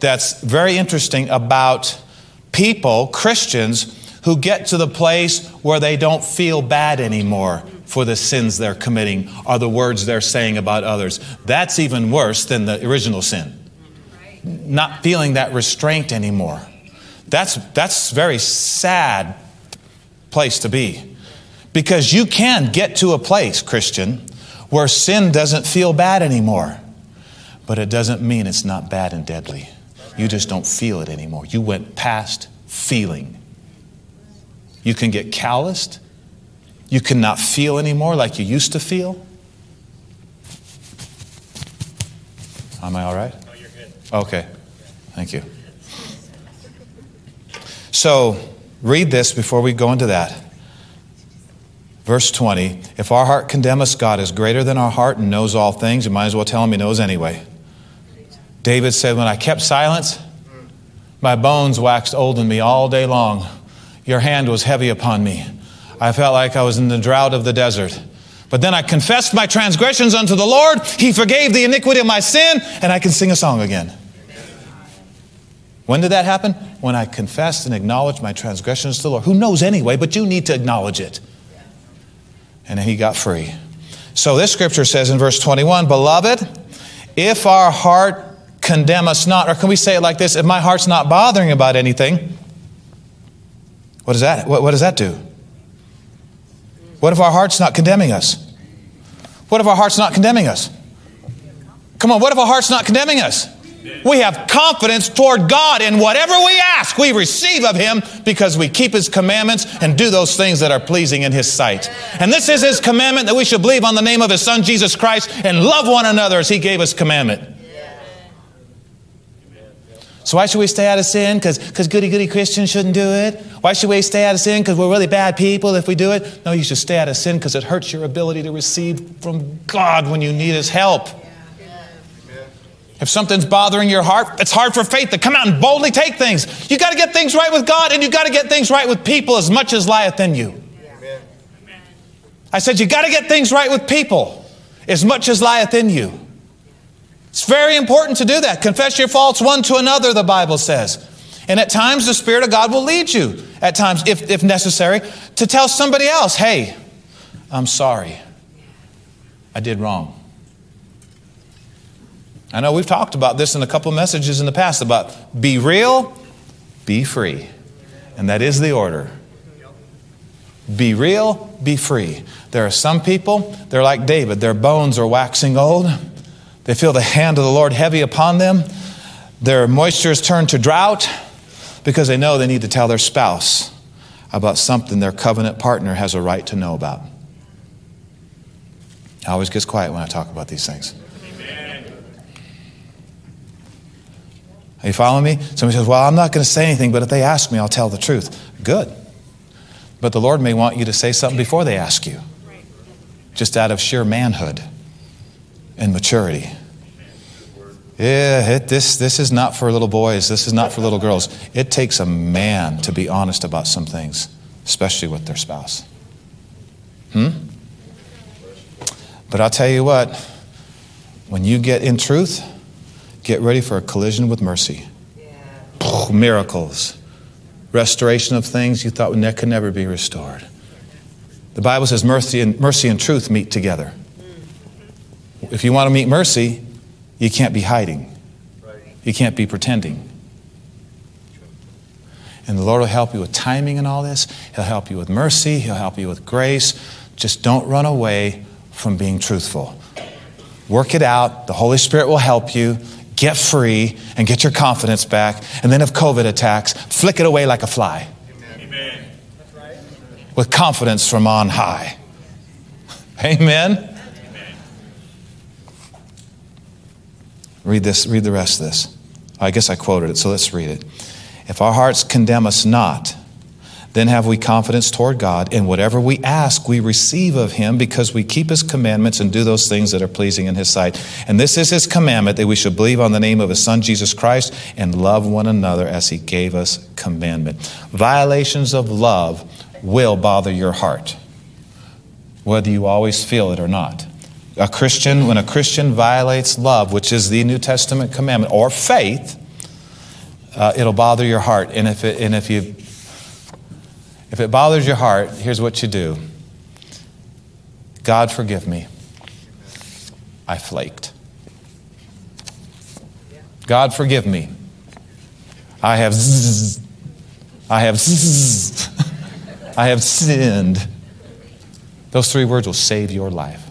that's very interesting about people, Christians, who get to the place where they don't feel bad anymore for the sins they're committing or the words they're saying about others. That's even worse than the original sin. Not feeling that restraint anymore. That's, that's very sad place to be. Because you can get to a place, Christian, where sin doesn't feel bad anymore. But it doesn't mean it's not bad and deadly. You just don't feel it anymore. You went past feeling. You can get calloused. You cannot feel anymore like you used to feel. Am I all right? Oh, you're good. Okay. Thank you. So, read this before we go into that. Verse 20 If our heart condemn us, God is greater than our heart and knows all things. You might as well tell him he knows anyway. David said, When I kept silence, my bones waxed old in me all day long. Your hand was heavy upon me. I felt like I was in the drought of the desert. But then I confessed my transgressions unto the Lord. He forgave the iniquity of my sin, and I can sing a song again. When did that happen? When I confessed and acknowledged my transgressions to the Lord. Who knows anyway, but you need to acknowledge it. And he got free. So this scripture says in verse 21 Beloved, if our heart condemn us not, or can we say it like this? If my heart's not bothering about anything, what does that, what, what does that do? What if our heart's not condemning us? What if our heart's not condemning us? Come on, what if our heart's not condemning us? We have confidence toward God in whatever we ask, we receive of Him because we keep His commandments and do those things that are pleasing in His sight. And this is His commandment that we should believe on the name of His Son Jesus Christ and love one another as He gave us commandment. So why should we stay out of sin? Because goody goody Christians shouldn't do it? Why should we stay out of sin? Because we're really bad people if we do it? No, you should stay out of sin because it hurts your ability to receive from God when you need His help. If something's bothering your heart, it's hard for faith to come out and boldly take things. You got to get things right with God and you got to get things right with people as much as lieth in you. I said, you got to get things right with people as much as lieth in you. It's very important to do that. Confess your faults one to another, the Bible says. And at times, the Spirit of God will lead you, at times, if, if necessary, to tell somebody else, hey, I'm sorry. I did wrong. I know we've talked about this in a couple messages in the past about be real, be free. And that is the order. Be real, be free. There are some people, they're like David, their bones are waxing old. They feel the hand of the Lord heavy upon them. Their moisture is turned to drought because they know they need to tell their spouse about something their covenant partner has a right to know about. I always gets quiet when I talk about these things. Are you following me? Somebody says, Well, I'm not going to say anything, but if they ask me, I'll tell the truth. Good. But the Lord may want you to say something before they ask you, just out of sheer manhood and maturity. Yeah, it, this, this is not for little boys. This is not for little girls. It takes a man to be honest about some things, especially with their spouse. Hmm? But I'll tell you what, when you get in truth, get ready for a collision with mercy. miracles, restoration of things you thought could never be restored. The Bible says mercy and, mercy and truth meet together. If you want to meet mercy, you can't be hiding. You can't be pretending. And the Lord will help you with timing and all this. He'll help you with mercy. He'll help you with grace. Just don't run away from being truthful. Work it out. The Holy Spirit will help you. Get free and get your confidence back. And then if COVID attacks, flick it away like a fly. Amen. With confidence from on high. Amen. Read this, read the rest of this. I guess I quoted it, so let's read it. If our hearts condemn us not, then have we confidence toward God. In whatever we ask, we receive of Him because we keep His commandments and do those things that are pleasing in His sight. And this is His commandment that we should believe on the name of His Son, Jesus Christ, and love one another as He gave us commandment. Violations of love will bother your heart, whether you always feel it or not a Christian, when a Christian violates love, which is the New Testament commandment, or faith, uh, it'll bother your heart. And if it, and if you, if it bothers your heart, here's what you do. God forgive me. I flaked. God forgive me. I have zzz, I have zzz, I have sinned. Those three words will save your life.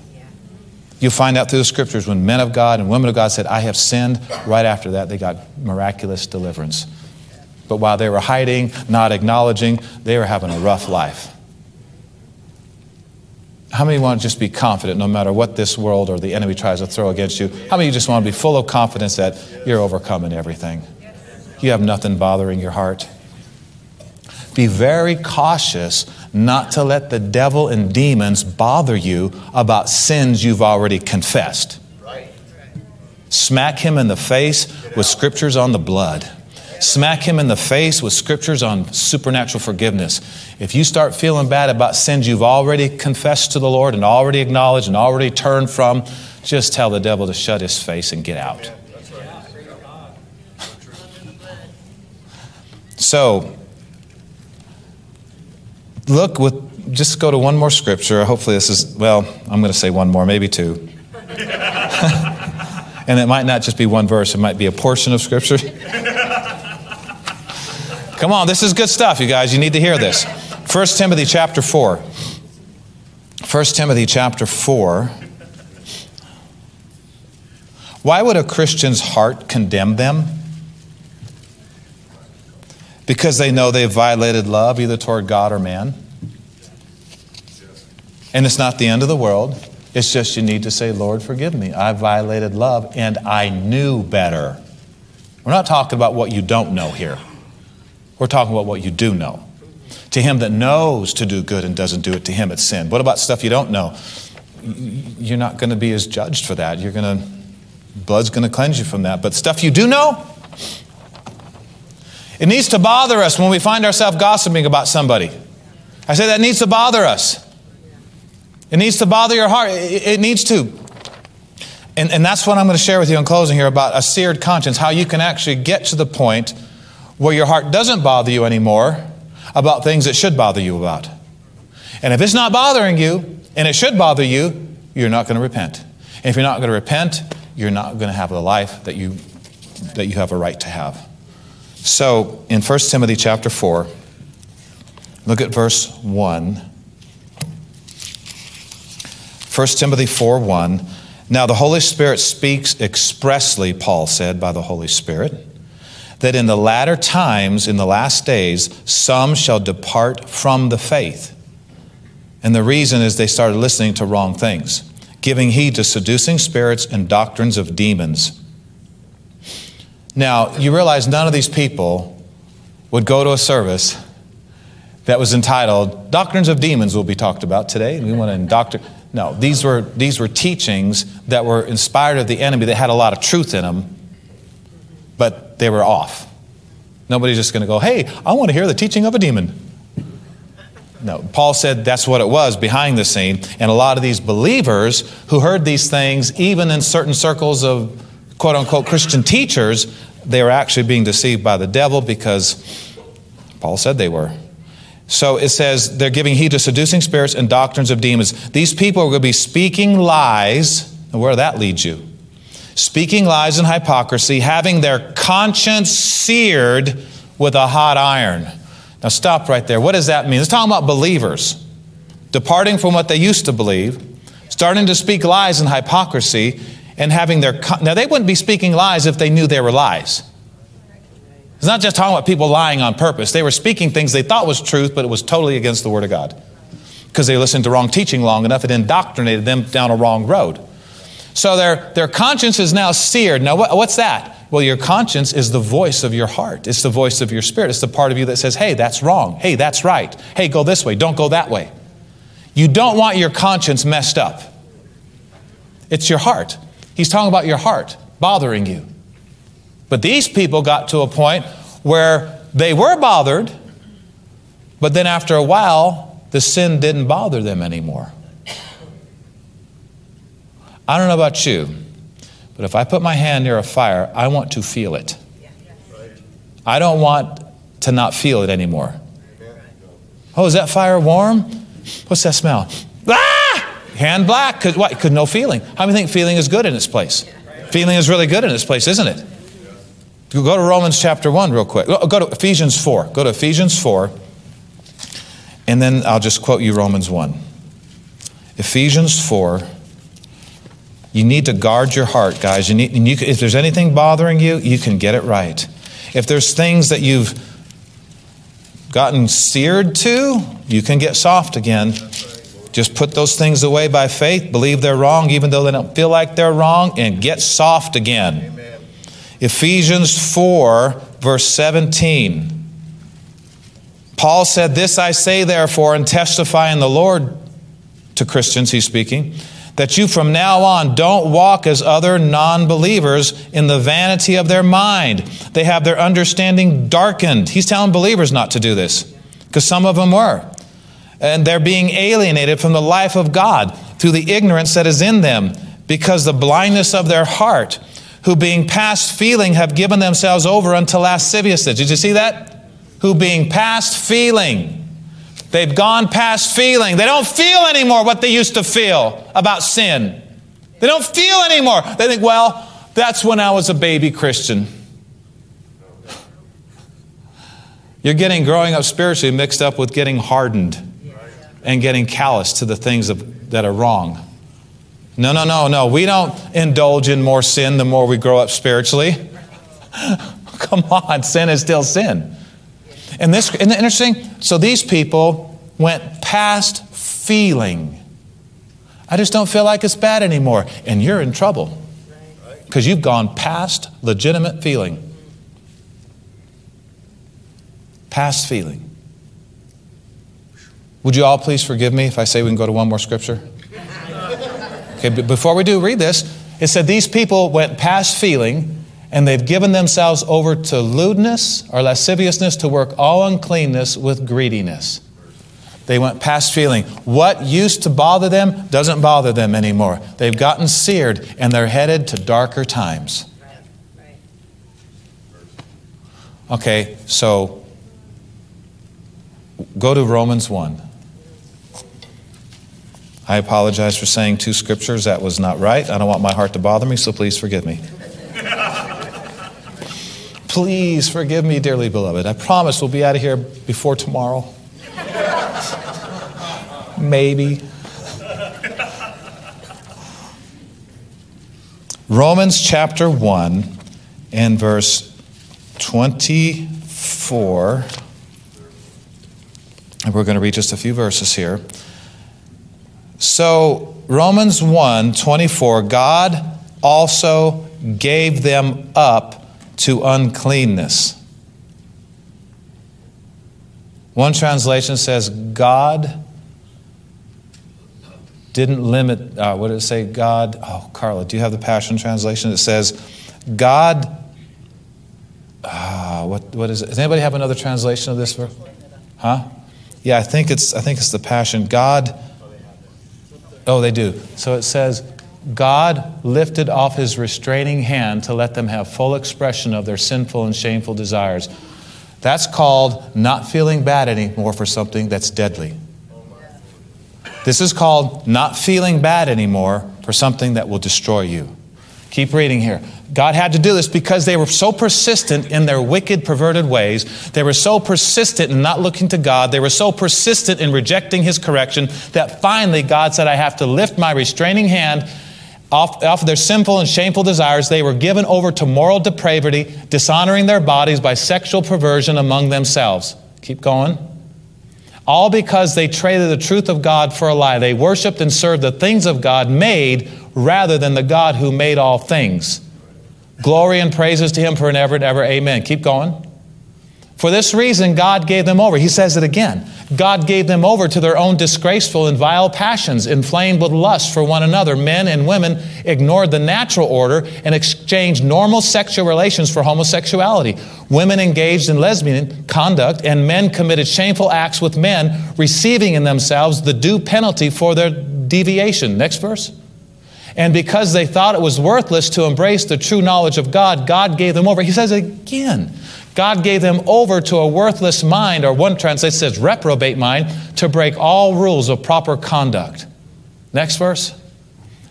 You find out through the scriptures when men of God and women of God said, I have sinned, right after that, they got miraculous deliverance. But while they were hiding, not acknowledging, they were having a rough life. How many want to just be confident no matter what this world or the enemy tries to throw against you? How many just want to be full of confidence that you're overcoming everything? You have nothing bothering your heart. Be very cautious not to let the devil and demons bother you about sins you've already confessed. Smack him in the face with scriptures on the blood. Smack him in the face with scriptures on supernatural forgiveness. If you start feeling bad about sins you've already confessed to the Lord and already acknowledged and already turned from, just tell the devil to shut his face and get out. So, look with, just go to one more scripture. Hopefully, this is, well, I'm going to say one more, maybe two. and it might not just be one verse, it might be a portion of scripture. Come on, this is good stuff, you guys. You need to hear this. 1 Timothy chapter 4. 1 Timothy chapter 4. Why would a Christian's heart condemn them? Because they know they've violated love either toward God or man. And it's not the end of the world. It's just you need to say, Lord, forgive me. I violated love and I knew better. We're not talking about what you don't know here. We're talking about what you do know. To him that knows to do good and doesn't do it, to him it's sin. What about stuff you don't know? You're not going to be as judged for that. You're going to, blood's going to cleanse you from that. But stuff you do know, it needs to bother us when we find ourselves gossiping about somebody. I say that needs to bother us. It needs to bother your heart. It, needs to. And, and that's what I'm going to share with you in closing here about a seared conscience, how you can actually get to the point where your heart doesn't bother you anymore about things that should bother you about. And if it's not bothering you, and it should bother you, you're not going to repent. And if you're not going to repent, you're not going to have the life that you, that you have a right to have. So, in 1 Timothy chapter 4, look at verse 1. 1 Timothy 4 1. Now, the Holy Spirit speaks expressly, Paul said, by the Holy Spirit, that in the latter times, in the last days, some shall depart from the faith. And the reason is they started listening to wrong things, giving heed to seducing spirits and doctrines of demons now, you realize none of these people would go to a service that was entitled Doctrines of Demons will be talked about today. We want to doctor. No, these were, these were teachings that were inspired of the enemy that had a lot of truth in them, but they were off. Nobody's just going to go, hey, I want to hear the teaching of a demon. No, Paul said that's what it was behind the scene. And a lot of these believers who heard these things, even in certain circles of quote unquote Christian teachers, they were actually being deceived by the devil because Paul said they were. So it says they're giving heed to seducing spirits and doctrines of demons. These people are going to be speaking lies. And where that leads you? Speaking lies and hypocrisy, having their conscience seared with a hot iron. Now stop right there. What does that mean? It's talking about believers departing from what they used to believe, starting to speak lies and hypocrisy, and having their. Now they wouldn't be speaking lies if they knew they were lies. It's not just talking about people lying on purpose. They were speaking things they thought was truth, but it was totally against the Word of God. Because they listened to wrong teaching long enough, it indoctrinated them down a wrong road. So their, their conscience is now seared. Now, what, what's that? Well, your conscience is the voice of your heart. It's the voice of your spirit. It's the part of you that says, hey, that's wrong. Hey, that's right. Hey, go this way. Don't go that way. You don't want your conscience messed up. It's your heart. He's talking about your heart bothering you. But these people got to a point where they were bothered, but then after a while, the sin didn't bother them anymore. I don't know about you, but if I put my hand near a fire, I want to feel it. I don't want to not feel it anymore. Oh, is that fire warm? What's that smell? Ah! Hand black. Cause, what? Because no feeling. How many think feeling is good in this place? Feeling is really good in this place, isn't it? Go to Romans chapter 1 real quick. Go to Ephesians 4. Go to Ephesians 4. And then I'll just quote you Romans 1. Ephesians 4. You need to guard your heart, guys. You need, you, if there's anything bothering you, you can get it right. If there's things that you've gotten seared to, you can get soft again. Just put those things away by faith, believe they're wrong, even though they don't feel like they're wrong, and get soft again. Ephesians 4, verse 17. Paul said, This I say, therefore, and testify in the Lord to Christians, he's speaking, that you from now on don't walk as other non believers in the vanity of their mind. They have their understanding darkened. He's telling believers not to do this, because some of them were. And they're being alienated from the life of God through the ignorance that is in them, because the blindness of their heart who being past feeling have given themselves over unto lasciviousness. Did you see that? Who being past feeling. They've gone past feeling. They don't feel anymore what they used to feel about sin. They don't feel anymore. They think, well, that's when I was a baby Christian. You're getting growing up spiritually mixed up with getting hardened and getting callous to the things of, that are wrong. No, no, no, no. We don't indulge in more sin the more we grow up spiritually. Come on, sin is still sin. And this isn't it interesting? So these people went past feeling. I just don't feel like it's bad anymore. And you're in trouble. Because you've gone past legitimate feeling. Past feeling. Would you all please forgive me if I say we can go to one more scripture? Okay, but before we do, read this. It said these people went past feeling and they've given themselves over to lewdness or lasciviousness to work all uncleanness with greediness. They went past feeling. What used to bother them doesn't bother them anymore. They've gotten seared and they're headed to darker times. Okay, so go to Romans 1. I apologize for saying two scriptures. That was not right. I don't want my heart to bother me, so please forgive me. please forgive me, dearly beloved. I promise we'll be out of here before tomorrow. Maybe. Romans chapter 1 and verse 24. And we're going to read just a few verses here. So, Romans 1 24, God also gave them up to uncleanness. One translation says, God didn't limit, uh, what did it say? God, oh, Carla, do you have the Passion Translation? It says, God, uh, what, what is it? Does anybody have another translation of this verse? Huh? Yeah, I think it's, I think it's the Passion. God, Oh, they do. So it says, God lifted off his restraining hand to let them have full expression of their sinful and shameful desires. That's called not feeling bad anymore for something that's deadly. This is called not feeling bad anymore for something that will destroy you. Keep reading here. God had to do this because they were so persistent in their wicked, perverted ways. They were so persistent in not looking to God. They were so persistent in rejecting His correction that finally God said, I have to lift my restraining hand off, off of their sinful and shameful desires. They were given over to moral depravity, dishonoring their bodies by sexual perversion among themselves. Keep going. All because they traded the truth of God for a lie. They worshiped and served the things of God made rather than the God who made all things. Glory and praises to him for ever and ever. Amen. Keep going. For this reason, God gave them over. He says it again. God gave them over to their own disgraceful and vile passions, inflamed with lust for one another. Men and women ignored the natural order and exchanged normal sexual relations for homosexuality. Women engaged in lesbian conduct, and men committed shameful acts with men, receiving in themselves the due penalty for their deviation. Next verse. And because they thought it was worthless to embrace the true knowledge of God, God gave them over. He says again, God gave them over to a worthless mind, or one translation says reprobate mind, to break all rules of proper conduct. Next verse.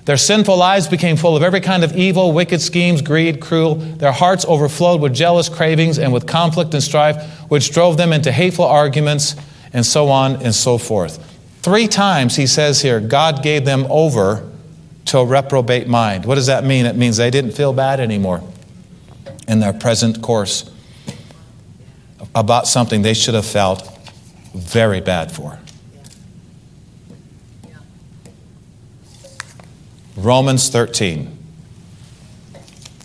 Their sinful lives became full of every kind of evil, wicked schemes, greed, cruel. Their hearts overflowed with jealous cravings and with conflict and strife, which drove them into hateful arguments, and so on and so forth. Three times he says here, God gave them over to a reprobate mind. What does that mean? It means they didn't feel bad anymore in their present course about something they should have felt very bad for. Romans 13.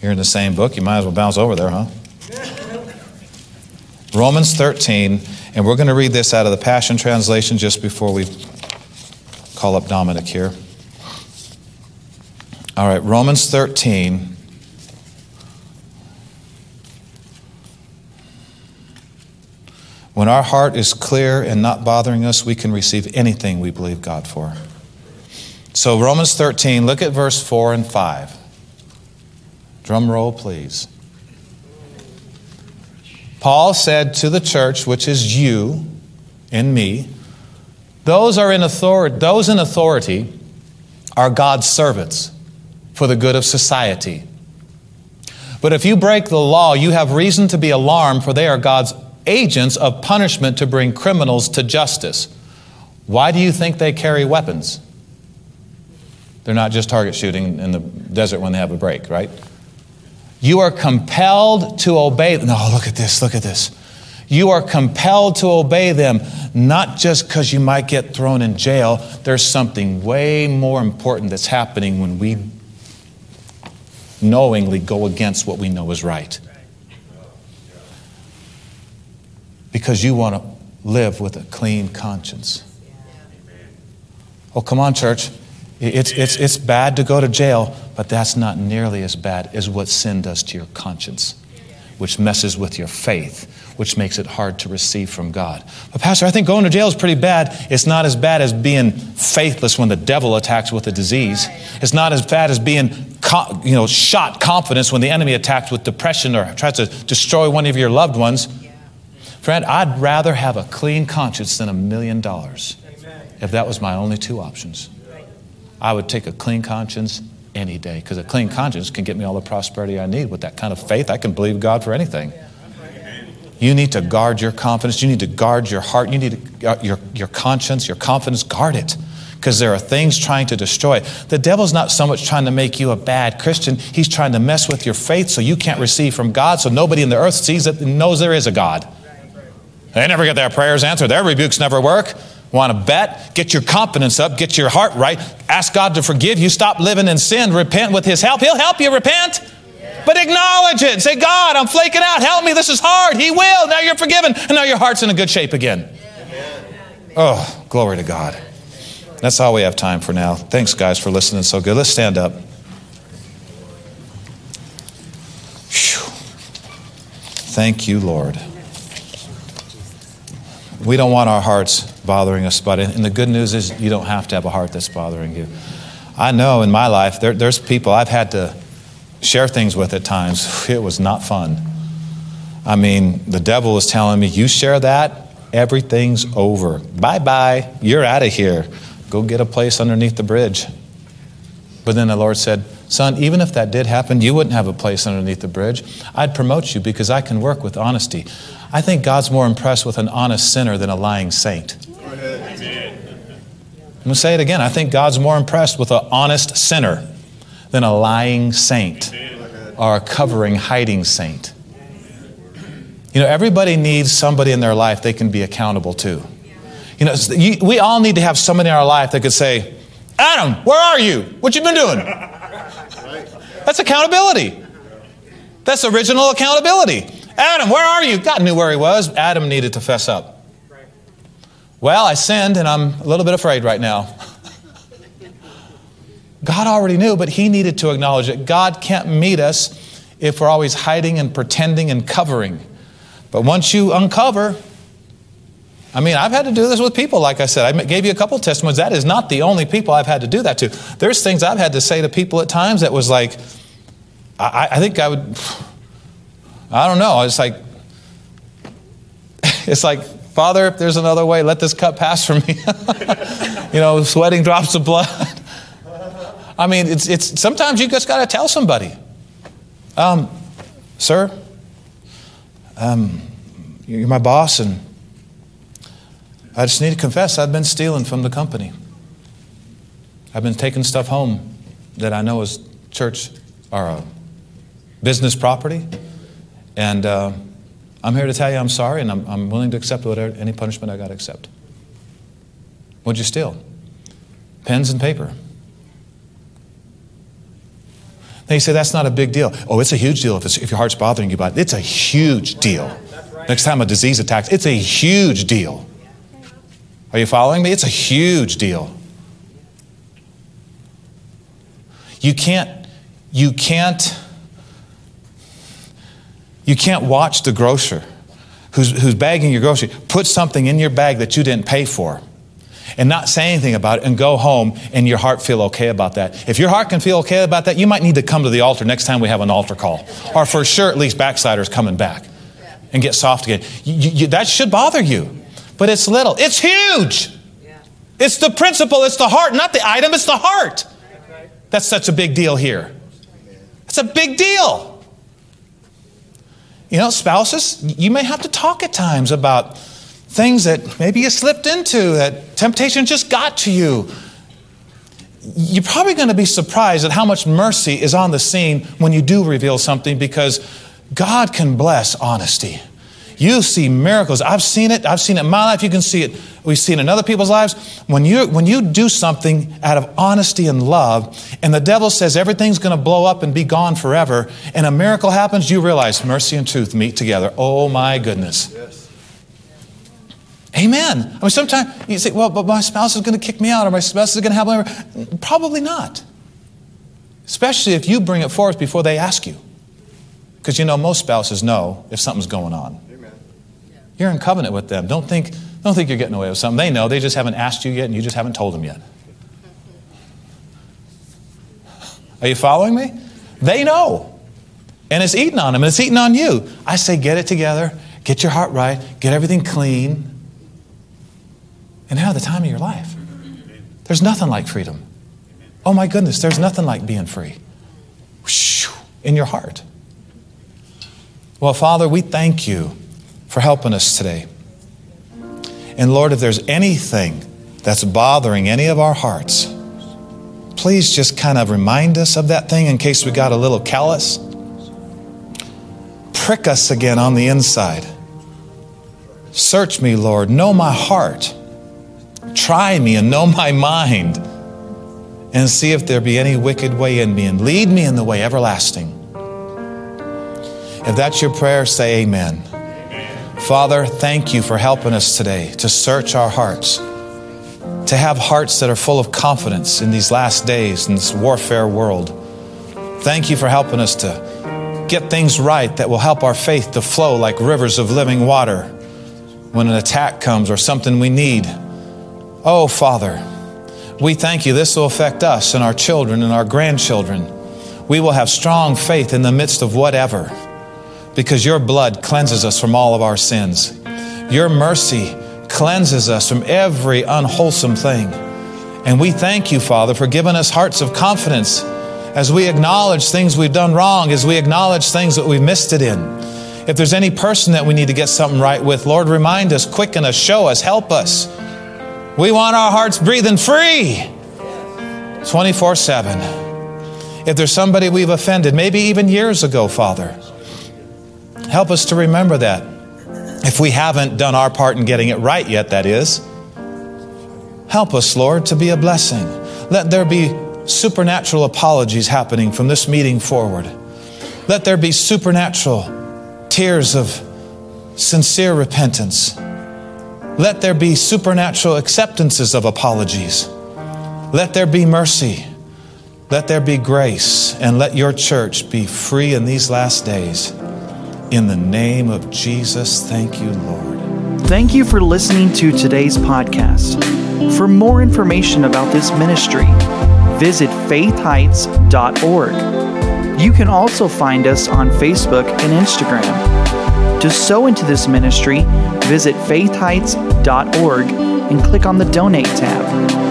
You're in the same book, you might as well bounce over there, huh? Romans 13, and we're going to read this out of the Passion Translation just before we call up Dominic here. All right, Romans 13. When our heart is clear and not bothering us, we can receive anything we believe God for. So, Romans 13, look at verse 4 and 5. Drum roll, please. Paul said to the church, which is you and me, those are in authority, those in authority are God's servants for the good of society. But if you break the law, you have reason to be alarmed, for they are God's agents of punishment to bring criminals to justice. Why do you think they carry weapons? They're not just target shooting in the desert when they have a break, right? You are compelled to obey. Them. No, look at this, look at this. You are compelled to obey them, not just because you might get thrown in jail. There's something way more important that's happening when we knowingly go against what we know is right. Because you want to live with a clean conscience. Oh, come on, church. It's, it's, it's bad to go to jail, but that's not nearly as bad as what sin does to your conscience, which messes with your faith which makes it hard to receive from God. But, Pastor, I think going to jail is pretty bad. It's not as bad as being faithless when the devil attacks with a disease. It's not as bad as being you know, shot confidence when the enemy attacks with depression or tries to destroy one of your loved ones. Friend, I'd rather have a clean conscience than a million dollars if that was my only two options. I would take a clean conscience any day because a clean conscience can get me all the prosperity I need. With that kind of faith, I can believe God for anything. You need to guard your confidence. You need to guard your heart. You need to, uh, your, your conscience, your confidence. Guard it because there are things trying to destroy it. The devil's not so much trying to make you a bad Christian, he's trying to mess with your faith so you can't receive from God, so nobody in the earth sees it and knows there is a God. They never get their prayers answered, their rebukes never work. Want to bet? Get your confidence up, get your heart right, ask God to forgive you, stop living in sin, repent with His help. He'll help you repent. But acknowledge it. Say, God, I'm flaking out. Help me. This is hard. He will. Now you're forgiven. And now your heart's in a good shape again. Oh, glory to God. That's all we have time for now. Thanks, guys, for listening so good. Let's stand up. Whew. Thank you, Lord. We don't want our hearts bothering us, but and the good news is you don't have to have a heart that's bothering you. I know in my life there, there's people I've had to share things with at times. It was not fun. I mean, the devil was telling me, You share that, everything's over. Bye bye, you're out of here. Go get a place underneath the bridge. But then the Lord said, Son, even if that did happen, you wouldn't have a place underneath the bridge. I'd promote you because I can work with honesty. I think God's more impressed with an honest sinner than a lying saint. I'm going to say it again. I think God's more impressed with an honest sinner than a lying saint or a covering, hiding saint. You know, everybody needs somebody in their life they can be accountable to. You know, we all need to have somebody in our life that could say, Adam, where are you? What you been doing? That's accountability. That's original accountability. Adam, where are you? God knew where he was. Adam needed to fess up. Well, I sinned and I'm a little bit afraid right now. God already knew, but he needed to acknowledge it. God can't meet us if we're always hiding and pretending and covering. But once you uncover, I mean, I've had to do this with people, like I said. I gave you a couple testimonies. That is not the only people I've had to do that to. There's things I've had to say to people at times that was like, I, I think I would, I don't know. It's like, it's like, Father, if there's another way, let this cup pass from me. you know, sweating drops of blood. I mean, it's, it's, sometimes you just got to tell somebody, um, sir, um, you're my boss, and I just need to confess I've been stealing from the company. I've been taking stuff home that I know is church or a business property. And uh, I'm here to tell you I'm sorry and I'm, I'm willing to accept whatever, any punishment I got to accept. What'd you steal? Pens and paper. Then you say that's not a big deal. Oh, it's a huge deal if, if your heart's bothering you by it. It's a huge deal. Next time a disease attacks, it's a huge deal. Are you following me? It's a huge deal. You can't, you can't, you can't watch the grocer who's, who's bagging your grocery put something in your bag that you didn't pay for and not say anything about it and go home and your heart feel okay about that. If your heart can feel okay about that, you might need to come to the altar next time we have an altar call. Or for sure, at least backsliders coming back and get soft again. You, you, that should bother you but it's little. It's huge. It's the principle, it's the heart, not the item, it's the heart. That's such a big deal here. It's a big deal. You know, spouses, you may have to talk at times about things that maybe you slipped into, that temptation just got to you. You're probably going to be surprised at how much mercy is on the scene when you do reveal something because God can bless honesty. You see miracles. I've seen it. I've seen it in my life. You can see it. We've seen it in other people's lives. When you, when you do something out of honesty and love, and the devil says everything's going to blow up and be gone forever, and a miracle happens, you realize mercy and truth meet together. Oh my goodness. Yes. Amen. I mean, sometimes you say, well, but my spouse is going to kick me out, or my spouse is going to have whatever. Probably not. Especially if you bring it forth before they ask you. Because you know, most spouses know if something's going on. Amen. You're in covenant with them. Don't think, don't think you're getting away with something. They know. They just haven't asked you yet, and you just haven't told them yet. Are you following me? They know. And it's eating on them, and it's eating on you. I say, get it together, get your heart right, get everything clean, and have the time of your life. There's nothing like freedom. Oh my goodness, there's nothing like being free. In your heart. Well, Father, we thank you for helping us today. And Lord, if there's anything that's bothering any of our hearts, please just kind of remind us of that thing in case we got a little callous. Prick us again on the inside. Search me, Lord. Know my heart. Try me and know my mind. And see if there be any wicked way in me and lead me in the way everlasting. If that's your prayer, say amen. Father, thank you for helping us today to search our hearts, to have hearts that are full of confidence in these last days, in this warfare world. Thank you for helping us to get things right that will help our faith to flow like rivers of living water when an attack comes or something we need. Oh, Father, We thank you. This will affect us and our children and our grandchildren. We will have strong faith in the midst of whatever because your blood cleanses us from all of our sins. Your mercy cleanses us from every unwholesome thing. And we thank you, Father, for giving us hearts of confidence as we acknowledge things we've done wrong, as we acknowledge things that we've missed it in. If there's any person that we need to get something right with, Lord, remind us, quicken us, show us, help us. We want our hearts breathing free 24 7. If there's somebody we've offended, maybe even years ago, Father, help us to remember that. If we haven't done our part in getting it right yet, that is. Help us, Lord, to be a blessing. Let there be supernatural apologies happening from this meeting forward. Let there be supernatural tears of sincere repentance let there be supernatural acceptances of apologies. Let there be mercy. Let there be grace. And let your church be free in these last days. In the name of Jesus, thank you, Lord. Thank you for listening to today's podcast. For more information about this ministry, visit faithheights.org. You can also find us on Facebook and Instagram. To sow into this ministry, visit faithheights.org and click on the Donate tab.